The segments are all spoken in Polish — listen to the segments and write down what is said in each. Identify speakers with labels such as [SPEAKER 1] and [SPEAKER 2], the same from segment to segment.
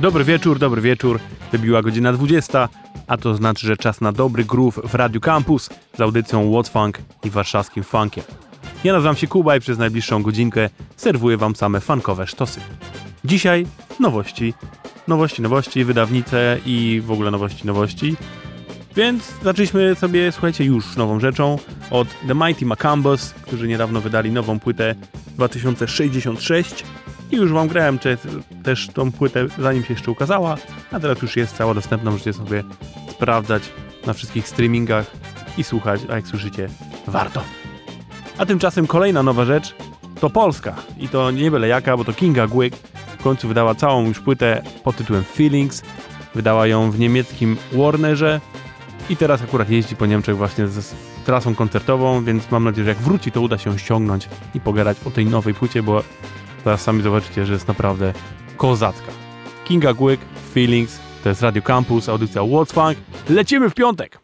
[SPEAKER 1] Dobry wieczór, dobry wieczór. Wybiła godzina 20, a to znaczy, że czas na dobry groove w Radiu Campus z audycją What Funk i warszawskim funkiem. Ja nazywam się Kuba i przez najbliższą godzinkę serwuję wam same funkowe sztosy. Dzisiaj nowości, nowości, nowości, wydawnice i w ogóle nowości, nowości. Więc zaczęliśmy sobie, słuchajcie, już nową rzeczą od The Mighty Macambos, którzy niedawno wydali nową płytę 2066 i już wam grałem czy, też tą płytę zanim się jeszcze ukazała, a teraz już jest cała dostępna, możecie sobie sprawdzać na wszystkich streamingach i słuchać, a jak słyszycie, warto. A tymczasem kolejna nowa rzecz to Polska. I to nie byle jaka, bo to Kinga Gwyk w końcu wydała całą już płytę pod tytułem Feelings, wydała ją w niemieckim Warnerze. I teraz akurat jeździ po Niemczech właśnie z trasą koncertową, więc mam nadzieję, że jak wróci, to uda się ściągnąć i pogadać o tej nowej płycie, bo Zaraz sami zobaczycie, że jest naprawdę kozacka. Kinga Głyk, Feelings, to jest Radio Campus, audycja What's Funk. Lecimy w piątek!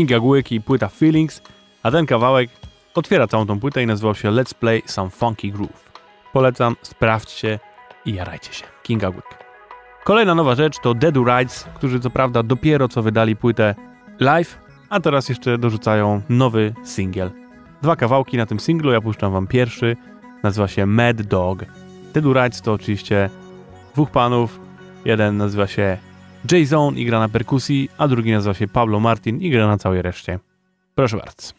[SPEAKER 1] Kinga Głyk i płyta Feelings, a ten kawałek otwiera całą tą płytę i nazywał się Let's Play Some Funky Groove. Polecam, sprawdźcie i jarajcie się. Kinga Głyk. Kolejna nowa rzecz to Deadu Rides, którzy co prawda dopiero co wydali płytę live, a teraz jeszcze dorzucają nowy singiel. Dwa kawałki na tym singlu, ja puszczam wam pierwszy, nazywa się Mad Dog. Deadu Rides to oczywiście dwóch panów, jeden nazywa się Jason i gra na perkusji, a drugi nazywa się Pablo Martin i gra na całej reszcie. Proszę bardzo.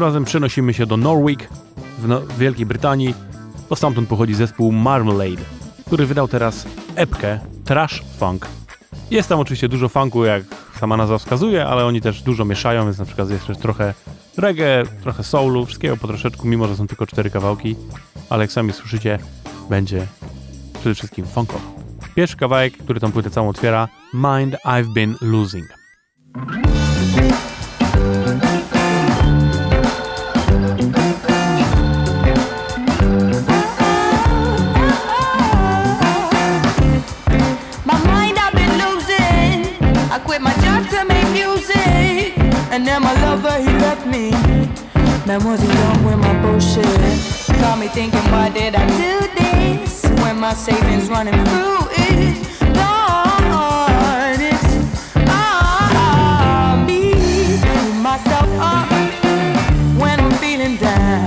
[SPEAKER 1] Tym razem przenosimy się do Norwich w, no Wielkiej Brytanii, bo stamtąd pochodzi zespół Marmalade, który wydał teraz epkę Trash Funk. Jest tam oczywiście dużo funku, jak sama nazwa wskazuje, ale oni też dużo mieszają, więc na przykład jest też trochę reggae, trochę soulu, wszystkiego po troszeczku, mimo że są tylko cztery kawałki, ale jak sami słyszycie, będzie przede wszystkim funkowo. Pierwszy kawałek, który tą płytę całą otwiera, Mind I've Been Losing.
[SPEAKER 2] And then my lover, he left me. Man, was he done with my bullshit? Got me thinking, why did I do this? When my savings running through is. It's me. Myself up when I'm feeling down.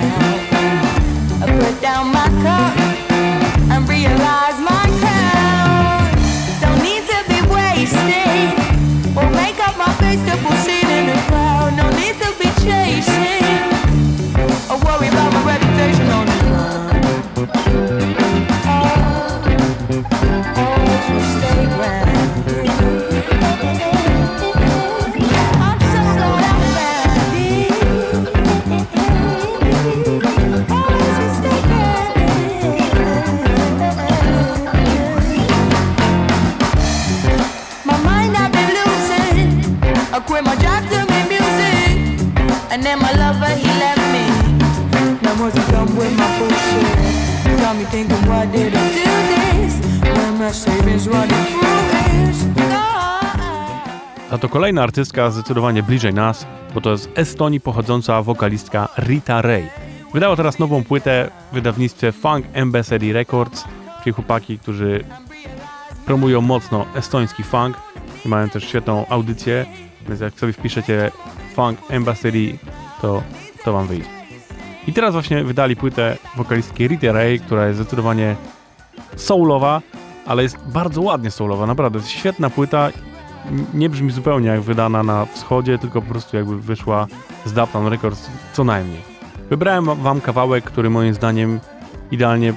[SPEAKER 2] I put down my cup and realize my crown don't need to be wasted. Will make up my face to pull worry about my reputation on the run. Done with my bullshit? Got me thinking, why did I do this? When my savings running.
[SPEAKER 1] A to kolejna artystka zdecydowanie bliżej nas, bo to z Estonii pochodząca wokalistka Rita Ray. Wydała teraz nową płytę w wydawnictwie Funk Embassy Records, czyli chłopaki, którzy promują mocno estoński funk i mają też świetną audycję, więc jak sobie wpiszecie Funk Embassy, to to wam wyjdzie. I teraz właśnie wydali płytę wokalistki Rita Ray, która jest zdecydowanie soulowa, ale jest bardzo ładnie soulowa, naprawdę. Jest świetna płyta, nie brzmi zupełnie jak wydana na wschodzie, tylko po prostu jakby wyszła z Dapton Records co najmniej. Wybrałem wam kawałek, który moim zdaniem idealnie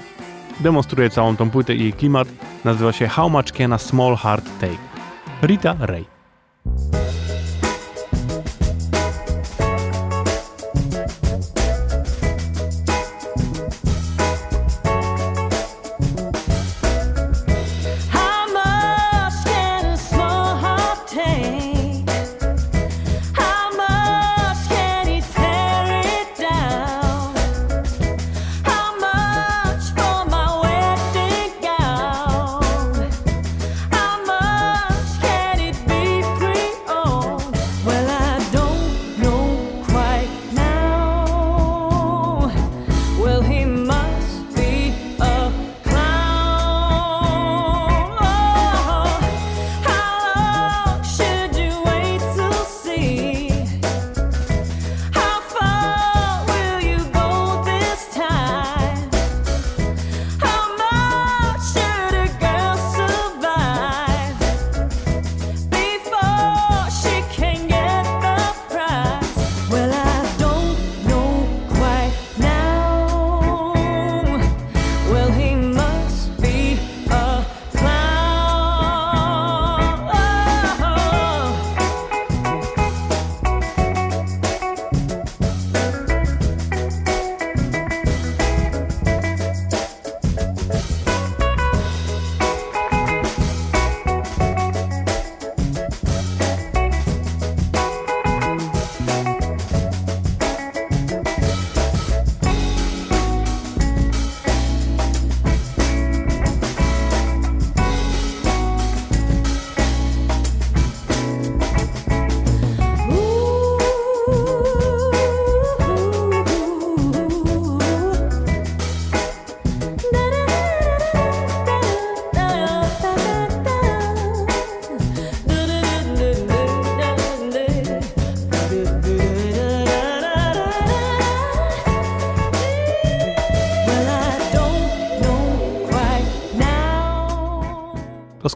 [SPEAKER 1] demonstruje całą tą płytę i jej klimat. Nazywa się How Much Can a Small Heart Take? Rita Ray.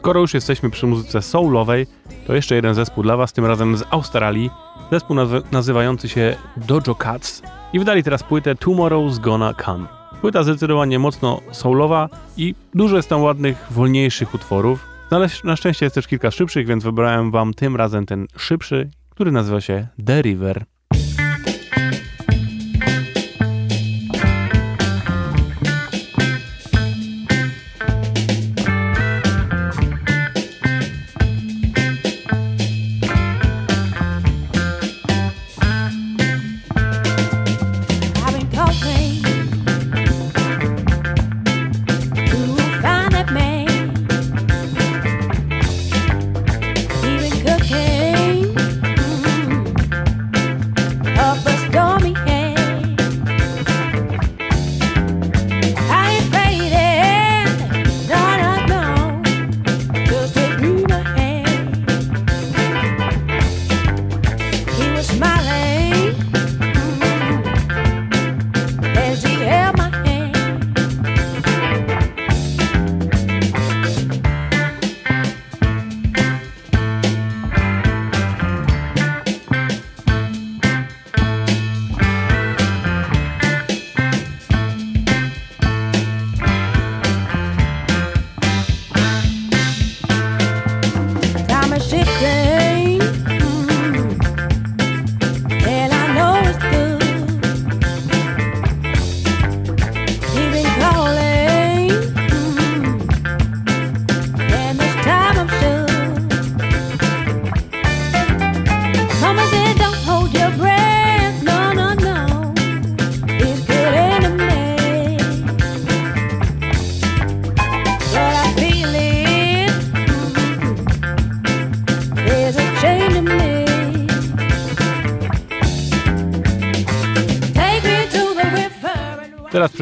[SPEAKER 1] Skoro już jesteśmy przy muzyce soulowej, to jeszcze jeden zespół dla Was, tym razem z Australii. Zespół naz- nazywający się Dojo Cats i wydali teraz płytę Tomorrow's Gonna Come. Płyta zdecydowanie mocno soulowa i dużo jest tam ładnych, wolniejszych utworów. No ale na szczęście jest też kilka szybszych, więc wybrałem Wam tym razem ten szybszy, który nazywa się The River.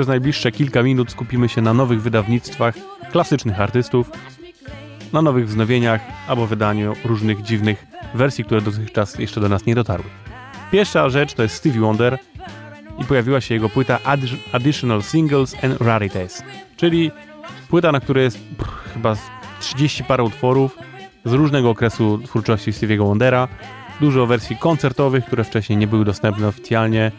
[SPEAKER 1] Najbliższe kilka minut skupimy się na nowych wydawnictwach klasycznych artystów, na nowych wznowieniach albo wydaniu różnych dziwnych wersji, które dotychczas jeszcze do nas nie dotarły. Pierwsza rzecz to jest Stevie Wonder i pojawiła się jego płyta Addi- Additional Singles and Rarities, czyli płyta, na której jest chyba z 30 parę utworów z różnego okresu twórczości Stevie'ego Wondera, dużo wersji koncertowych, które wcześniej nie były dostępne oficjalnie,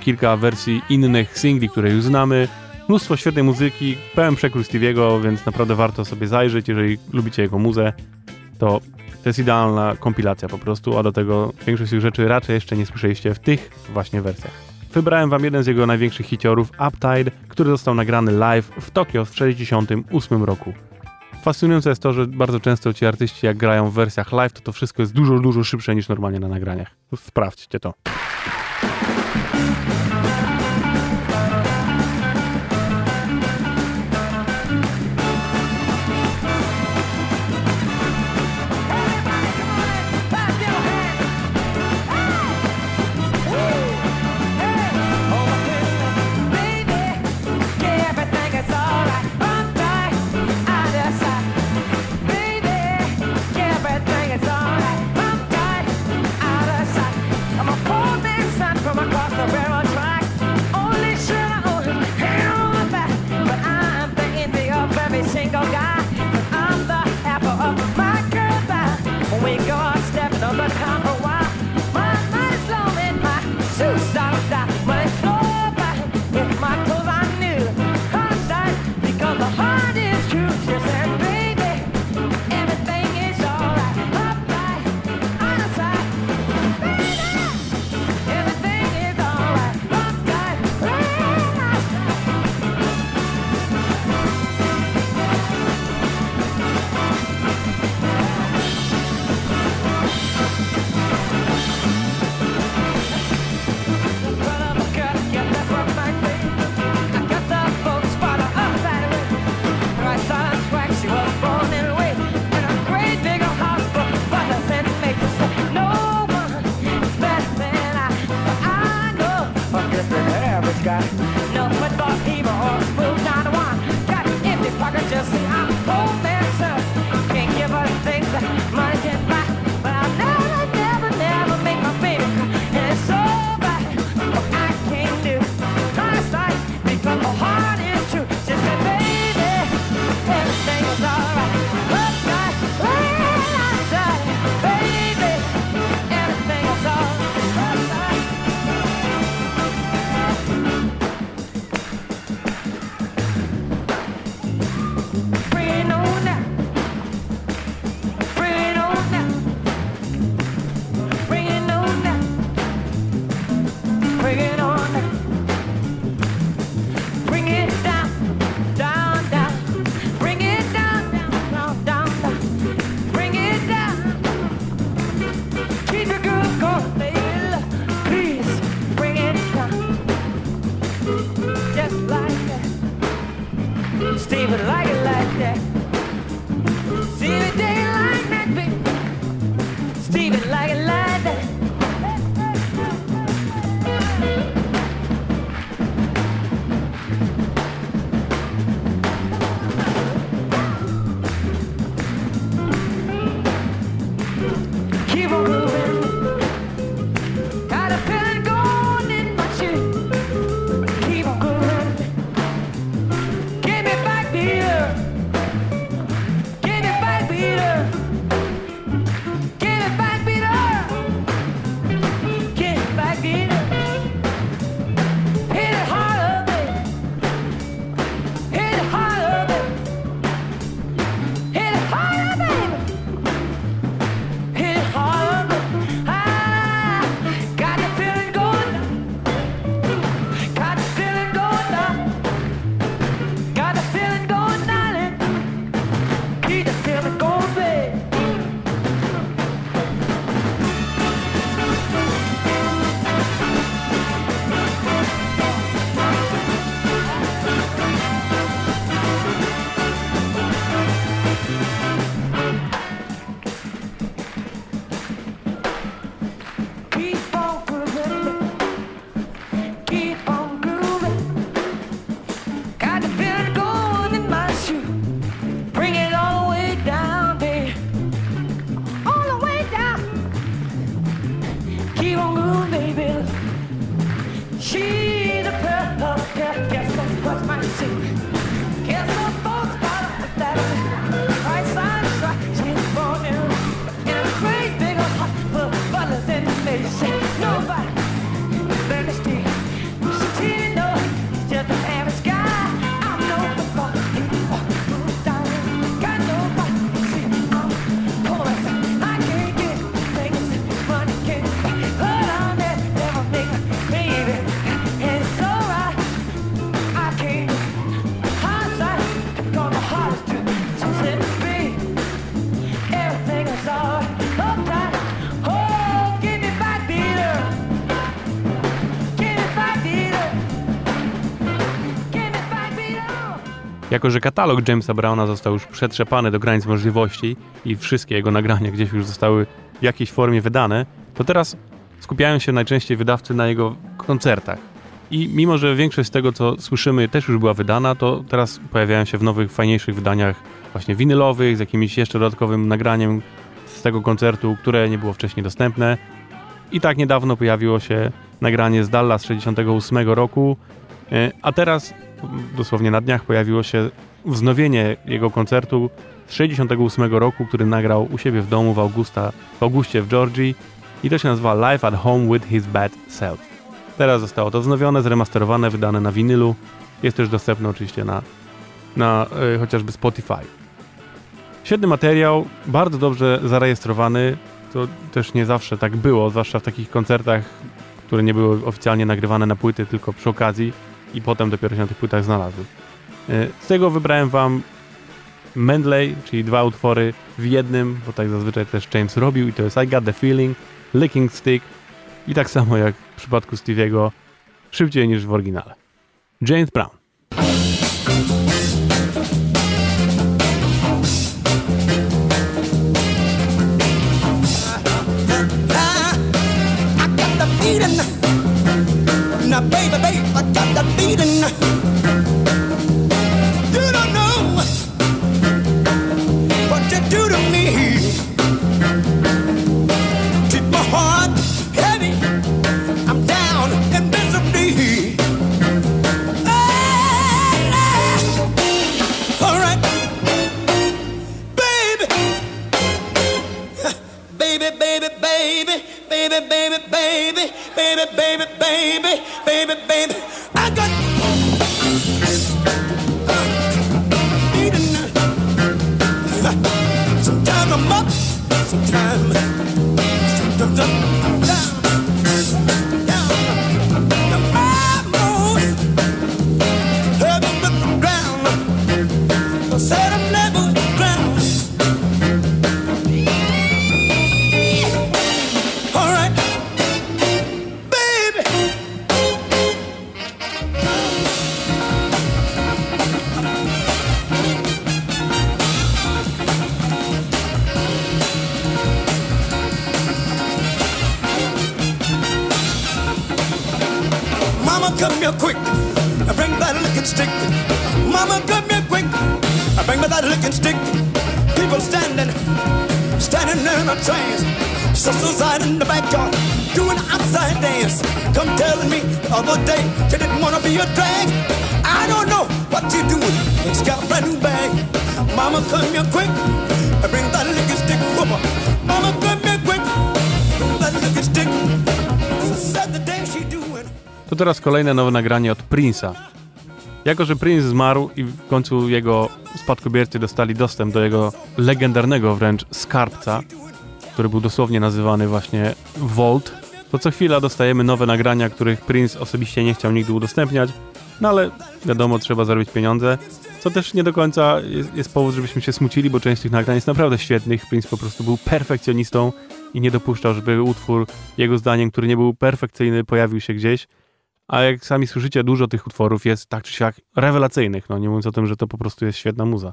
[SPEAKER 1] kilka wersji innych singli, które już znamy, mnóstwo świetnej muzyki, pełen przekrój Stevie'ego, więc naprawdę warto sobie zajrzeć, jeżeli lubicie jego muzę, to to jest idealna kompilacja po prostu, a do tego większość tych rzeczy raczej jeszcze nie słyszeliście w tych właśnie wersjach. Wybrałem wam jeden z jego największych hiciorów, Uptide, który został nagrany live w Tokio w 1968 roku. Fascynujące jest to, że bardzo często ci artyści jak grają w wersjach live, to to wszystko jest dużo, dużo szybsze niż normalnie na nagraniach. Sprawdźcie to.
[SPEAKER 3] I'm a
[SPEAKER 1] Jako, że katalog Jamesa Browna został już przetrzepany do granic możliwości i wszystkie jego nagrania gdzieś już zostały w jakiejś formie wydane, to teraz skupiają się najczęściej wydawcy na jego koncertach. I mimo, że większość z tego, co słyszymy, też już była wydana, to teraz pojawiają się w nowych, fajniejszych wydaniach właśnie winylowych, z jakimś jeszcze dodatkowym nagraniem z tego koncertu, które nie było wcześniej dostępne. I tak niedawno pojawiło się nagranie z Dallas z 68 roku, e, a teraz dosłownie na dniach pojawiło się wznowienie jego koncertu z 68 roku, który nagrał u siebie w domu w, Augusta, w w Georgii i to się nazywa Live at Home with His Bad Self. Teraz zostało to wznowione, zremasterowane, wydane na winylu. Jest też dostępne oczywiście na, na e, chociażby Spotify. Świetny materiał, bardzo dobrze zarejestrowany. To też nie zawsze tak było, zwłaszcza w takich koncertach, które nie były oficjalnie nagrywane na płyty, tylko przy okazji i potem dopiero się na tych płytach znalazły. E, Z tego wybrałem wam Medley, czyli dwa utwory w jednym, bo tak zazwyczaj też James robił i to jest I Got The Feeling, Licking Stick i tak samo jak w przypadku Stevie'ego, szybciej niż w oryginale. James Brown.
[SPEAKER 4] Now, baby, baby, baby, baby, baby, baby. I got Sometimes I'm up, sometimes come here quick. Bring that licking stick. Mama, come here quick. Bring me that licking stick. People standing, standing in a trance. Sisters out in the backyard doing outside dance. Come telling me the other day you didn't wanna be a drag. I don't know what you're doing. It's got a brand new bag. Mama, come here quick. Bring that licking stick. Mama, come
[SPEAKER 1] teraz kolejne nowe nagranie od Prince'a. Jako, że Prince zmarł i w końcu jego spadkobiercy dostali dostęp do jego legendarnego wręcz skarbca, który był dosłownie nazywany właśnie Vault, to co chwila dostajemy nowe nagrania, których Prince osobiście nie chciał nigdy udostępniać, no ale wiadomo, trzeba zarobić pieniądze, co też nie do końca jest, jest powód, żebyśmy się smucili, bo część tych nagrań jest naprawdę świetnych. Prince po prostu był perfekcjonistą i nie dopuszczał, żeby utwór, jego zdaniem, który nie był perfekcyjny, pojawił się gdzieś. A jak sami słyszycie, dużo tych utworów jest tak czy siak rewelacyjnych, no nie mówiąc o tym, że to po prostu jest świetna muza.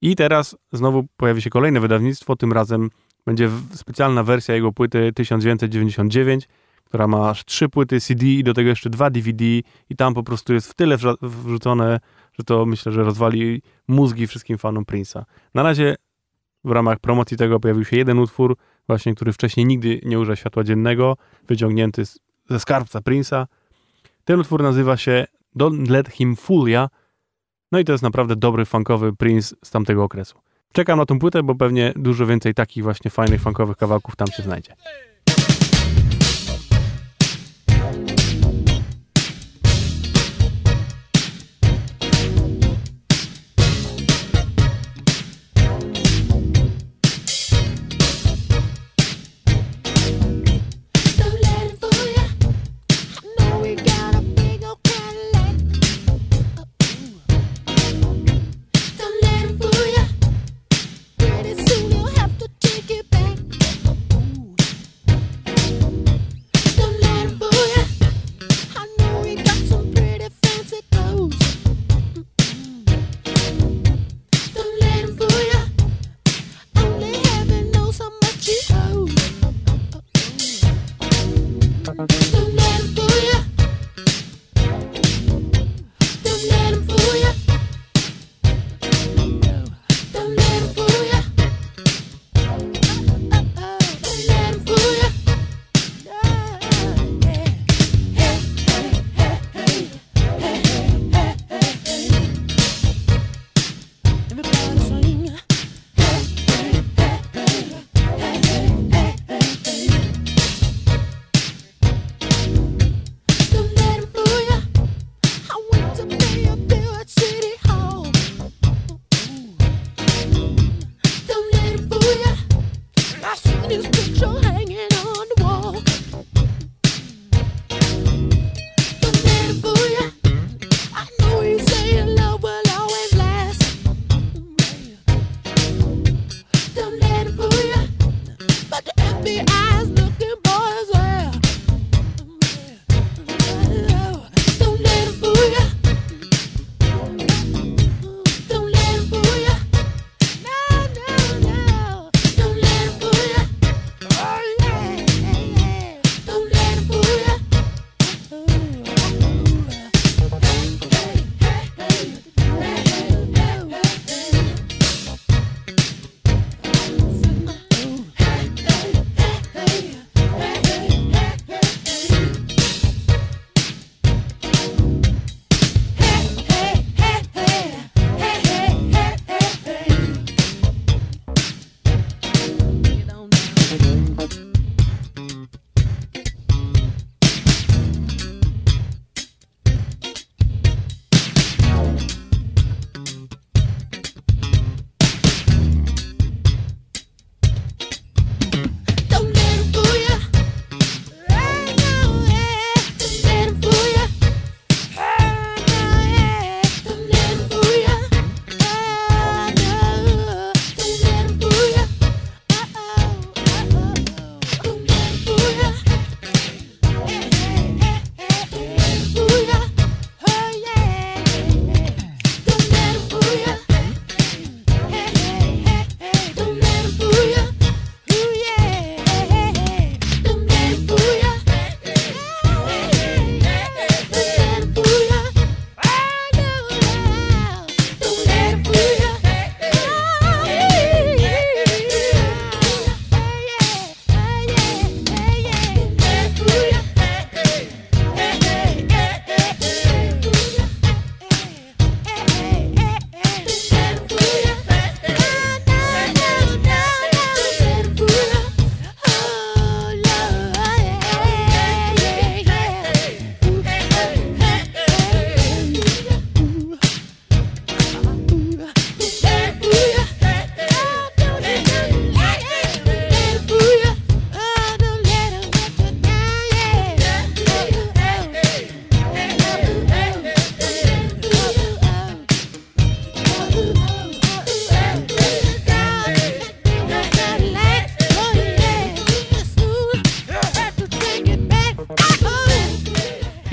[SPEAKER 1] I teraz znowu pojawi się kolejne wydawnictwo, tym razem będzie specjalna wersja jego płyty 1999, która ma aż trzy płyty CD i do tego jeszcze dwa DVD i tam po prostu jest w tyle wrzucone, że to myślę, że rozwali mózgi wszystkim fanom Prince'a. Na razie w ramach promocji tego pojawił się jeden utwór, właśnie który wcześniej nigdy nie ujrzał światła dziennego, wyciągnięty ze skarbca Prince'a. Ten utwór nazywa się Don't Let Him Fool Ya. No i to jest naprawdę dobry funkowy Prince z tamtego okresu. Czekam na tą płytę, bo pewnie dużo więcej takich właśnie fajnych funkowych kawałków tam się znajdzie.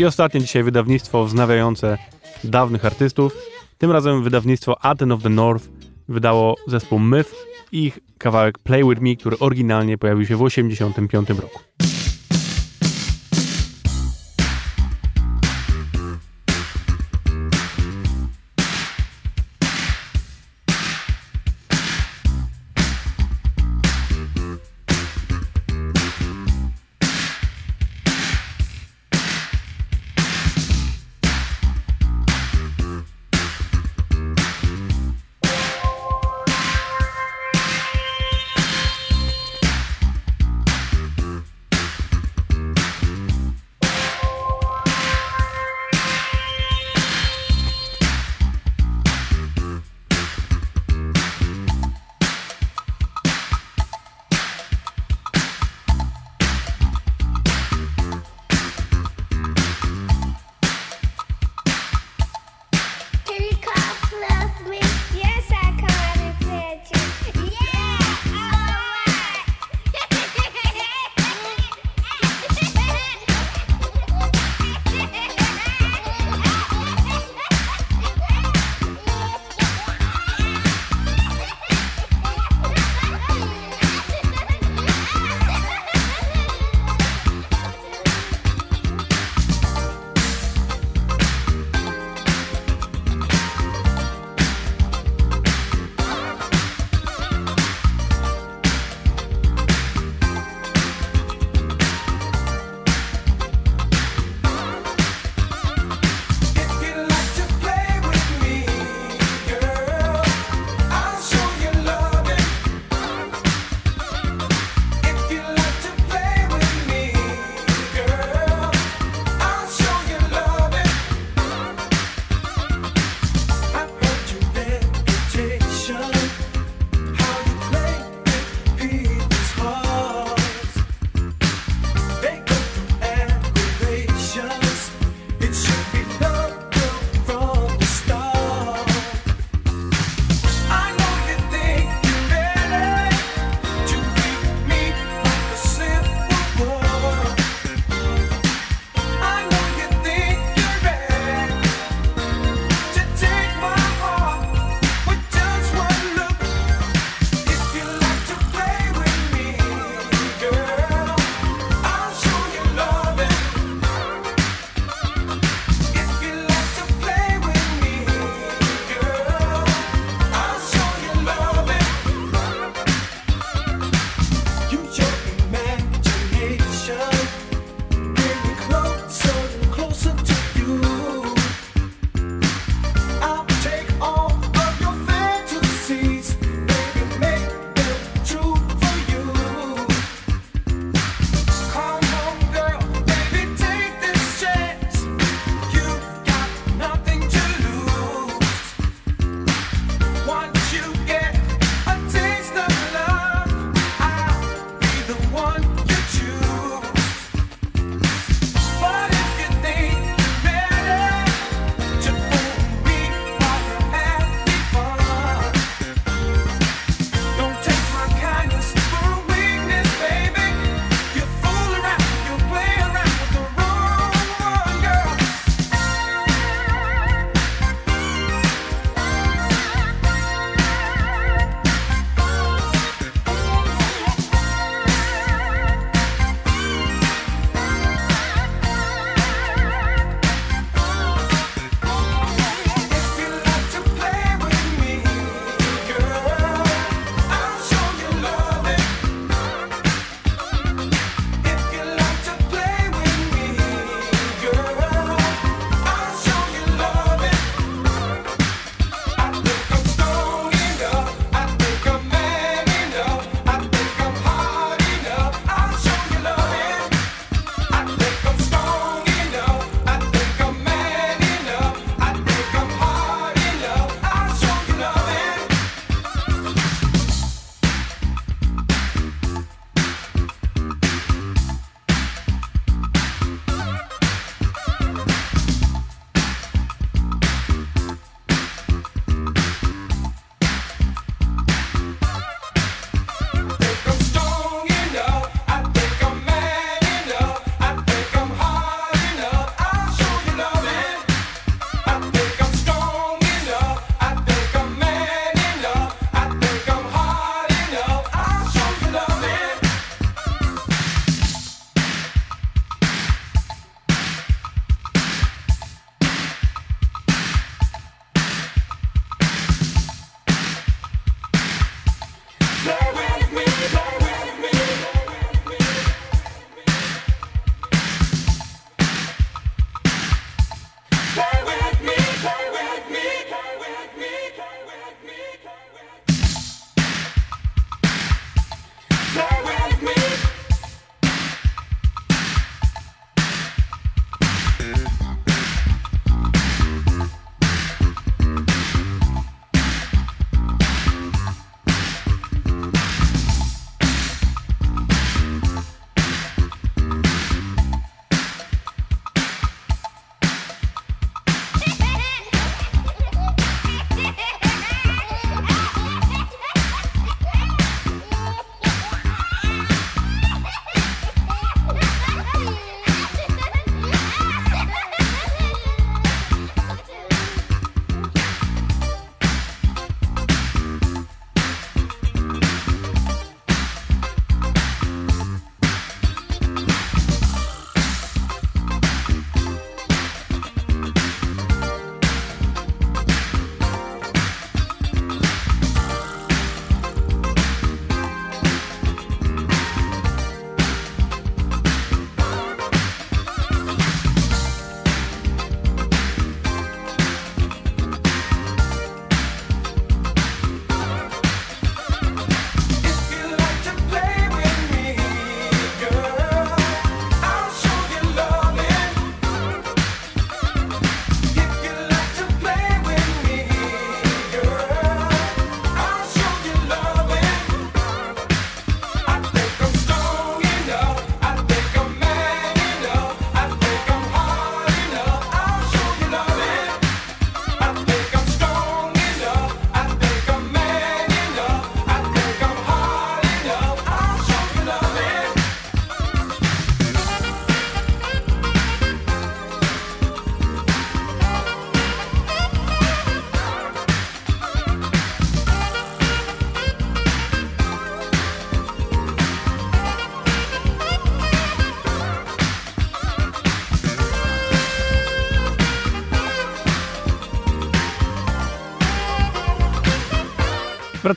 [SPEAKER 1] Ostatnie dzisiaj wydawnictwo wznawiające dawnych artystów. Tym razem wydawnictwo Aten of the North wydało zespół Myth i ich kawałek Play With Me, który oryginalnie pojawił się w 1985 roku.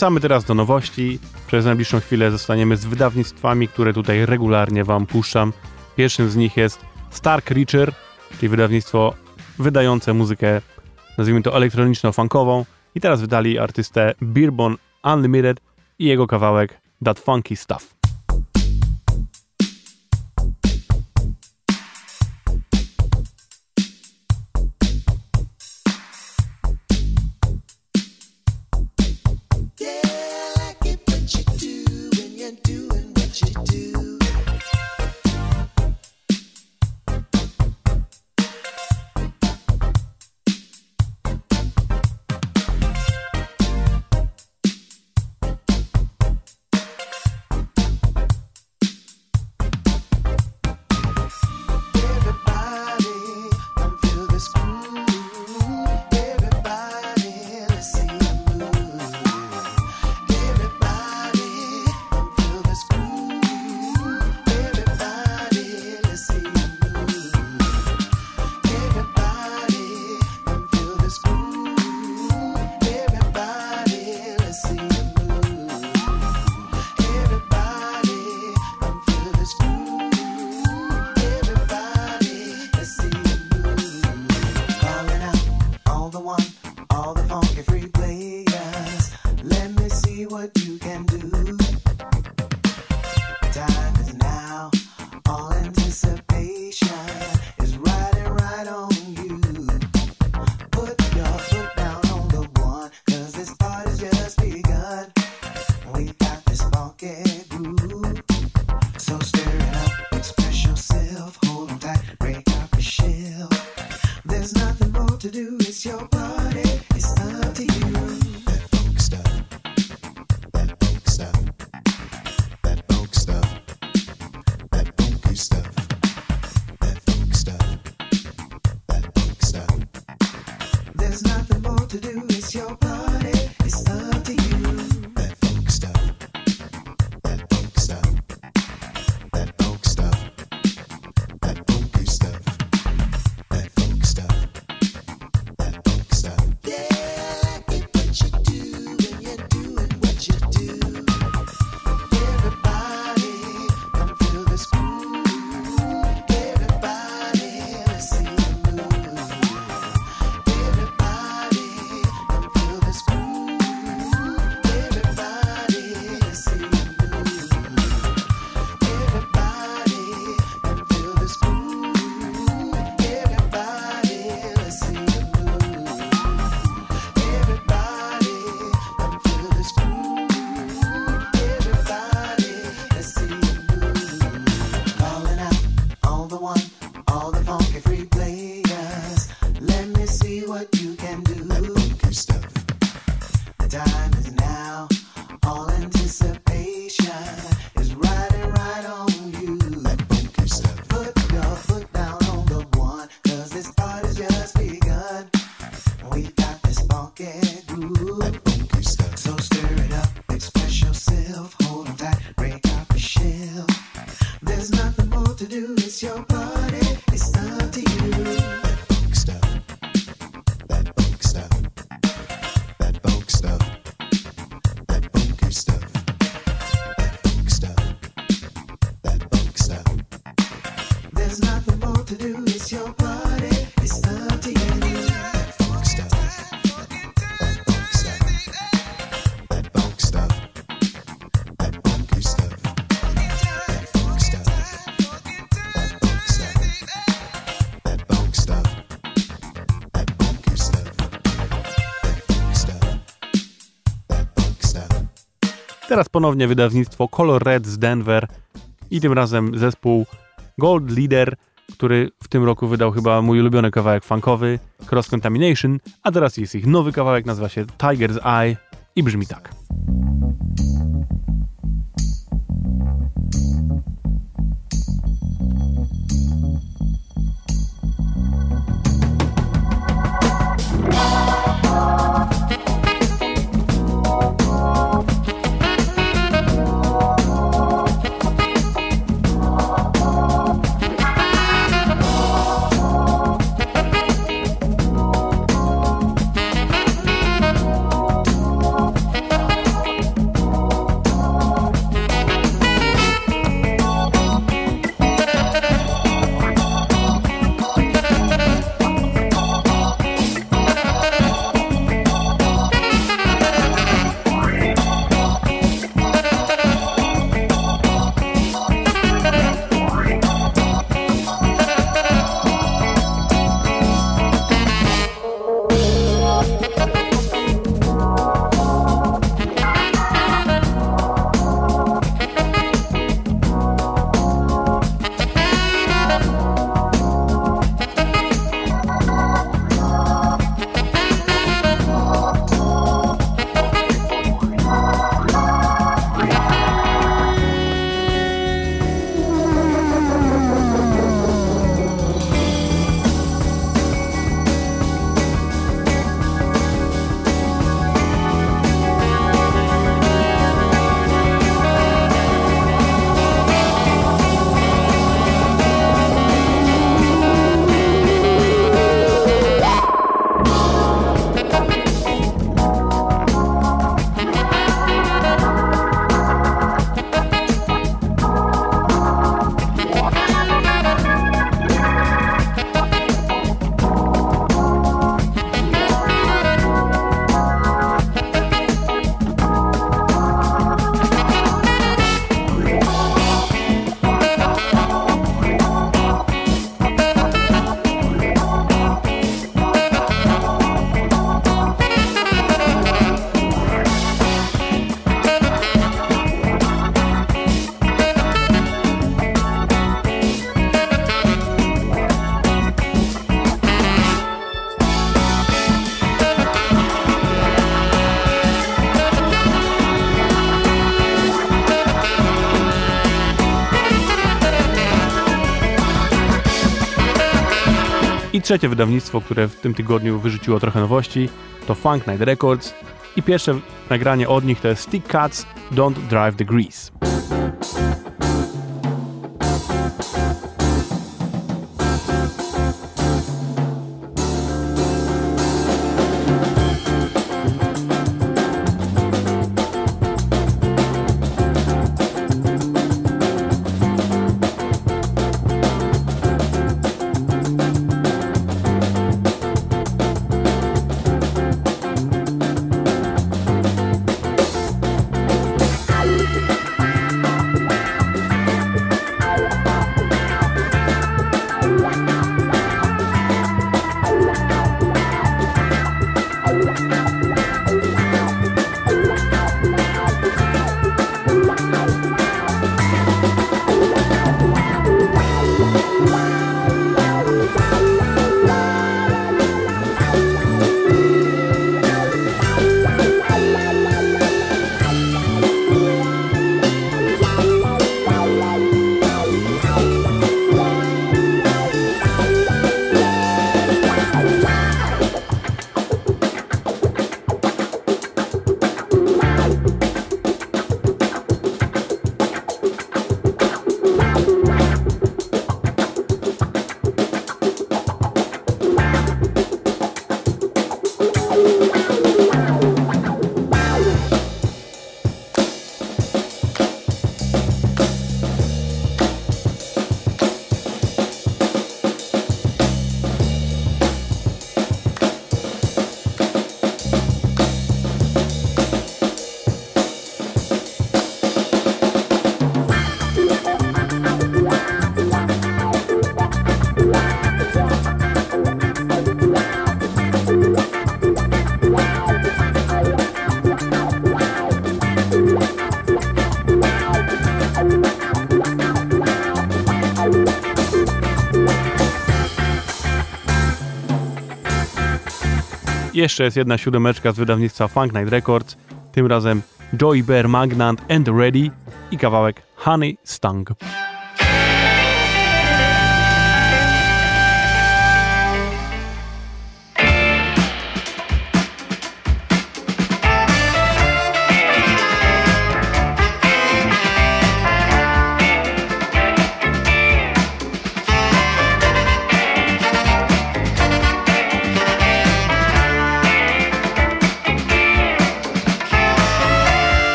[SPEAKER 5] Wracamy teraz do nowości. Przez najbliższą chwilę zostaniemy z wydawnictwami, które tutaj regularnie Wam puszczam. Pierwszym z nich jest Stark Reacher, czyli wydawnictwo wydające muzykę, nazwijmy to elektroniczno-funkową. I teraz wydali artystę Birbon Unlimited i jego kawałek That Funky Stuff. Teraz ponownie wydawnictwo Color Red z Denver i tym razem zespół Gold Leader, który w tym roku wydał chyba mój ulubiony kawałek funkowy Cross Contamination, a teraz jest ich nowy kawałek, nazywa się Tiger's Eye i brzmi tak.
[SPEAKER 1] Trzecie wydawnictwo, które w tym tygodniu wyrzuciło trochę nowości, to Funk Night Records i pierwsze nagranie od nich to jest Stick Cats Don't Drive the Grease. Jeszcze jest jedna siódemeczka z wydawnictwa Funk Night Records, tym razem Joey Bear Magnant and Ready i kawałek Honey Stung.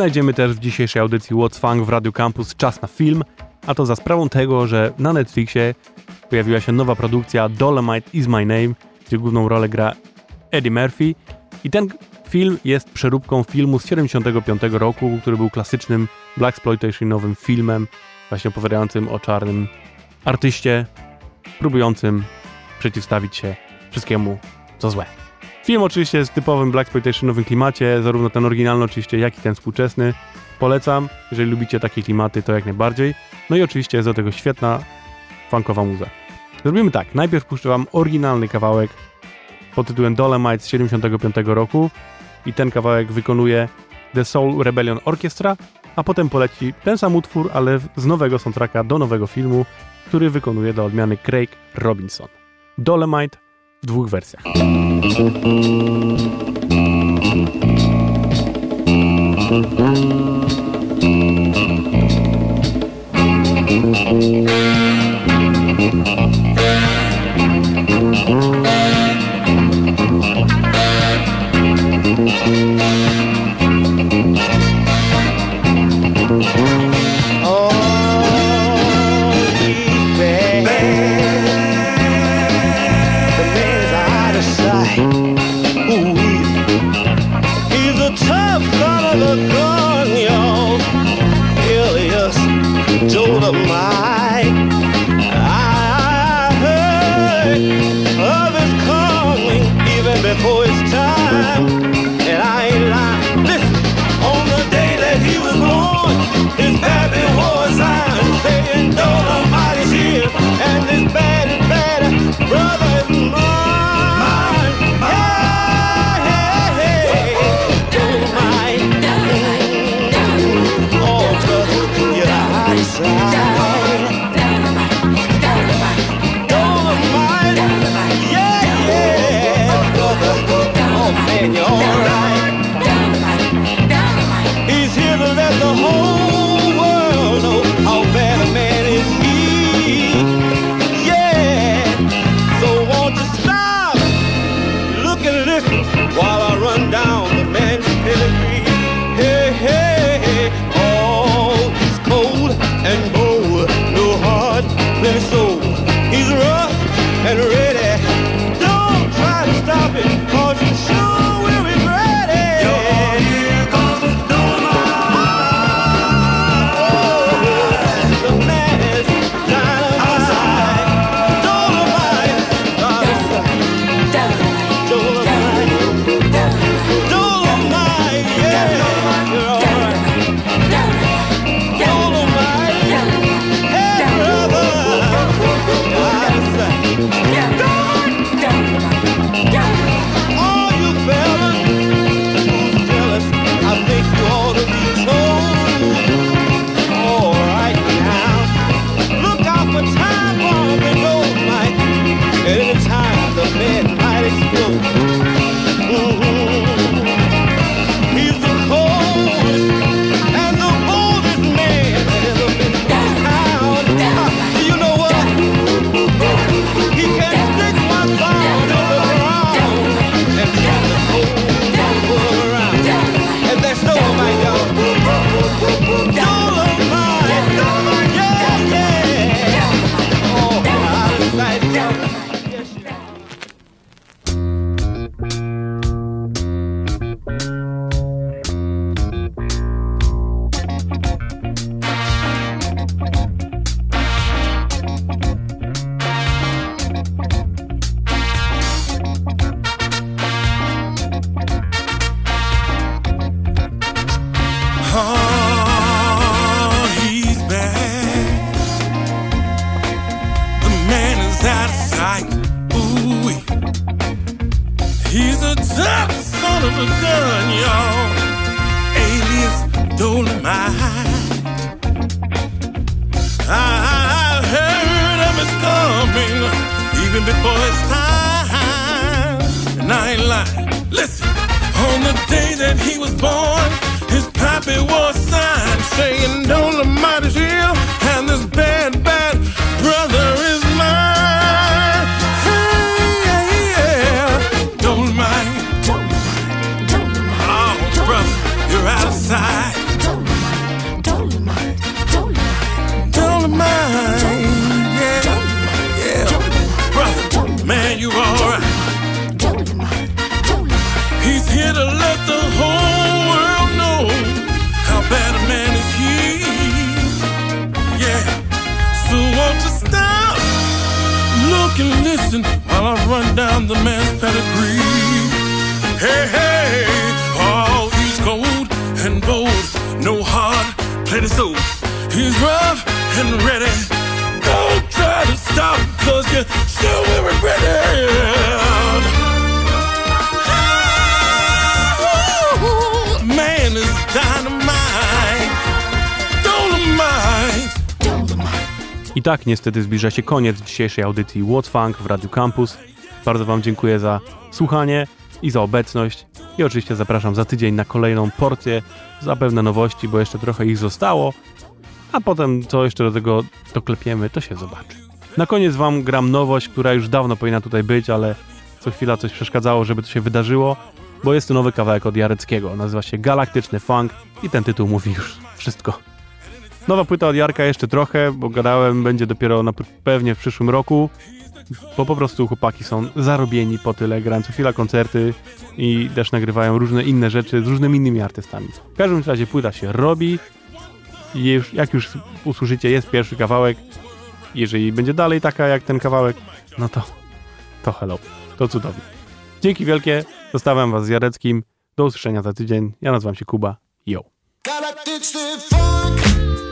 [SPEAKER 1] Znajdziemy też w dzisiejszej audycji What's Funk w Radio Campus czas na film, a to za sprawą tego, że na Netflixie pojawiła się nowa produkcja Dolomite Is My Name, gdzie główną rolę gra Eddie Murphy i ten film jest przeróbką filmu z 75 roku, który był klasycznym blaxploitationowym filmem właśnie opowiadającym o czarnym artyście próbującym przeciwstawić się wszystkiemu, co złe. Film oczywiście jest w typowym Black Exploitationowym klimacie, zarówno ten oryginalny oczywiście, jak i ten współczesny. Polecam, jeżeli lubicie takie klimaty, to jak najbardziej. No i oczywiście jest do tego świetna funkowa muza. Zrobimy tak, najpierw puszczę wam oryginalny kawałek pod tytułem Dolomite z 75 roku i ten kawałek wykonuje The Soul Rebellion Orchestra, a potem poleci ten sam utwór, ale z nowego soundtracka do nowego filmu, który wykonuje dla odmiany Craig Robinson. Dolomite w dwóch wersjach.
[SPEAKER 6] Thank son of a gun, y'all. Alias Dolomite. I heard of his coming even before his time. And I ain't lying. Listen, on the day that he was born, his pappy was signed saying Dolomite is here. can listen while I run down the man's pedigree. Hey, hey, all he's cold and bold, no heart, plenty soul. He's rough and ready. Don't try to stop, cause you
[SPEAKER 7] still will regret it.
[SPEAKER 1] I tak niestety zbliża się koniec dzisiejszej audycji What Funk w Radiu Campus. Bardzo Wam dziękuję za słuchanie i za obecność. I oczywiście zapraszam za tydzień na kolejną porcję zapewne nowości, bo jeszcze trochę ich zostało. A potem co jeszcze do tego doklepiemy, to się zobaczy. Na koniec Wam gram nowość, która już dawno powinna tutaj być, ale co chwila coś przeszkadzało, żeby to się wydarzyło, bo jest to nowy kawałek od Jareckiego. Nazywa się Galaktyczny Funk i ten tytuł mówi już wszystko. Nowa płyta od Jarka jeszcze trochę, bo gadałem, będzie dopiero na, pewnie w przyszłym roku, bo po prostu chłopaki są zarobieni po tyle, grają co chwila koncerty i też nagrywają różne inne rzeczy z różnymi innymi artystami. W każdym razie płyta się robi już, jak już usłyszycie, jest pierwszy kawałek. Jeżeli będzie dalej taka jak ten kawałek, no to to hello, to cudownie. Dzięki wielkie, zostawiam was z Jareckim. Do usłyszenia za tydzień. Ja nazywam się Kuba. Yo.
[SPEAKER 8] Galaktyczny funk.